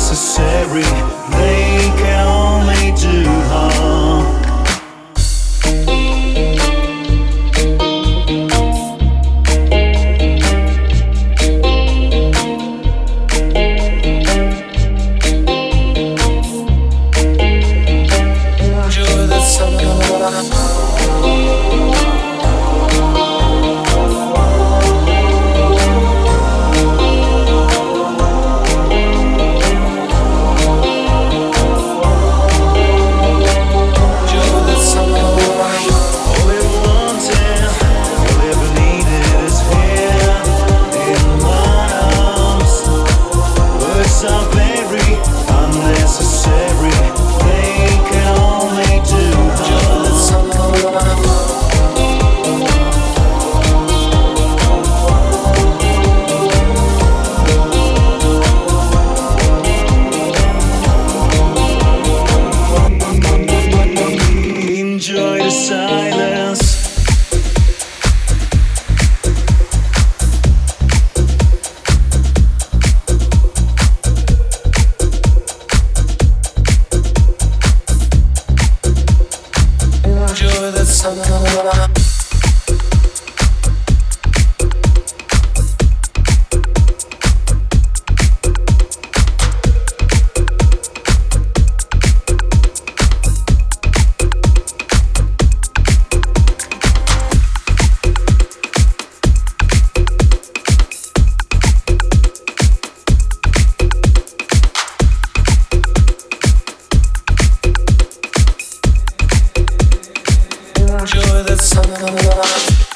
unnecessary, they can only do the summer.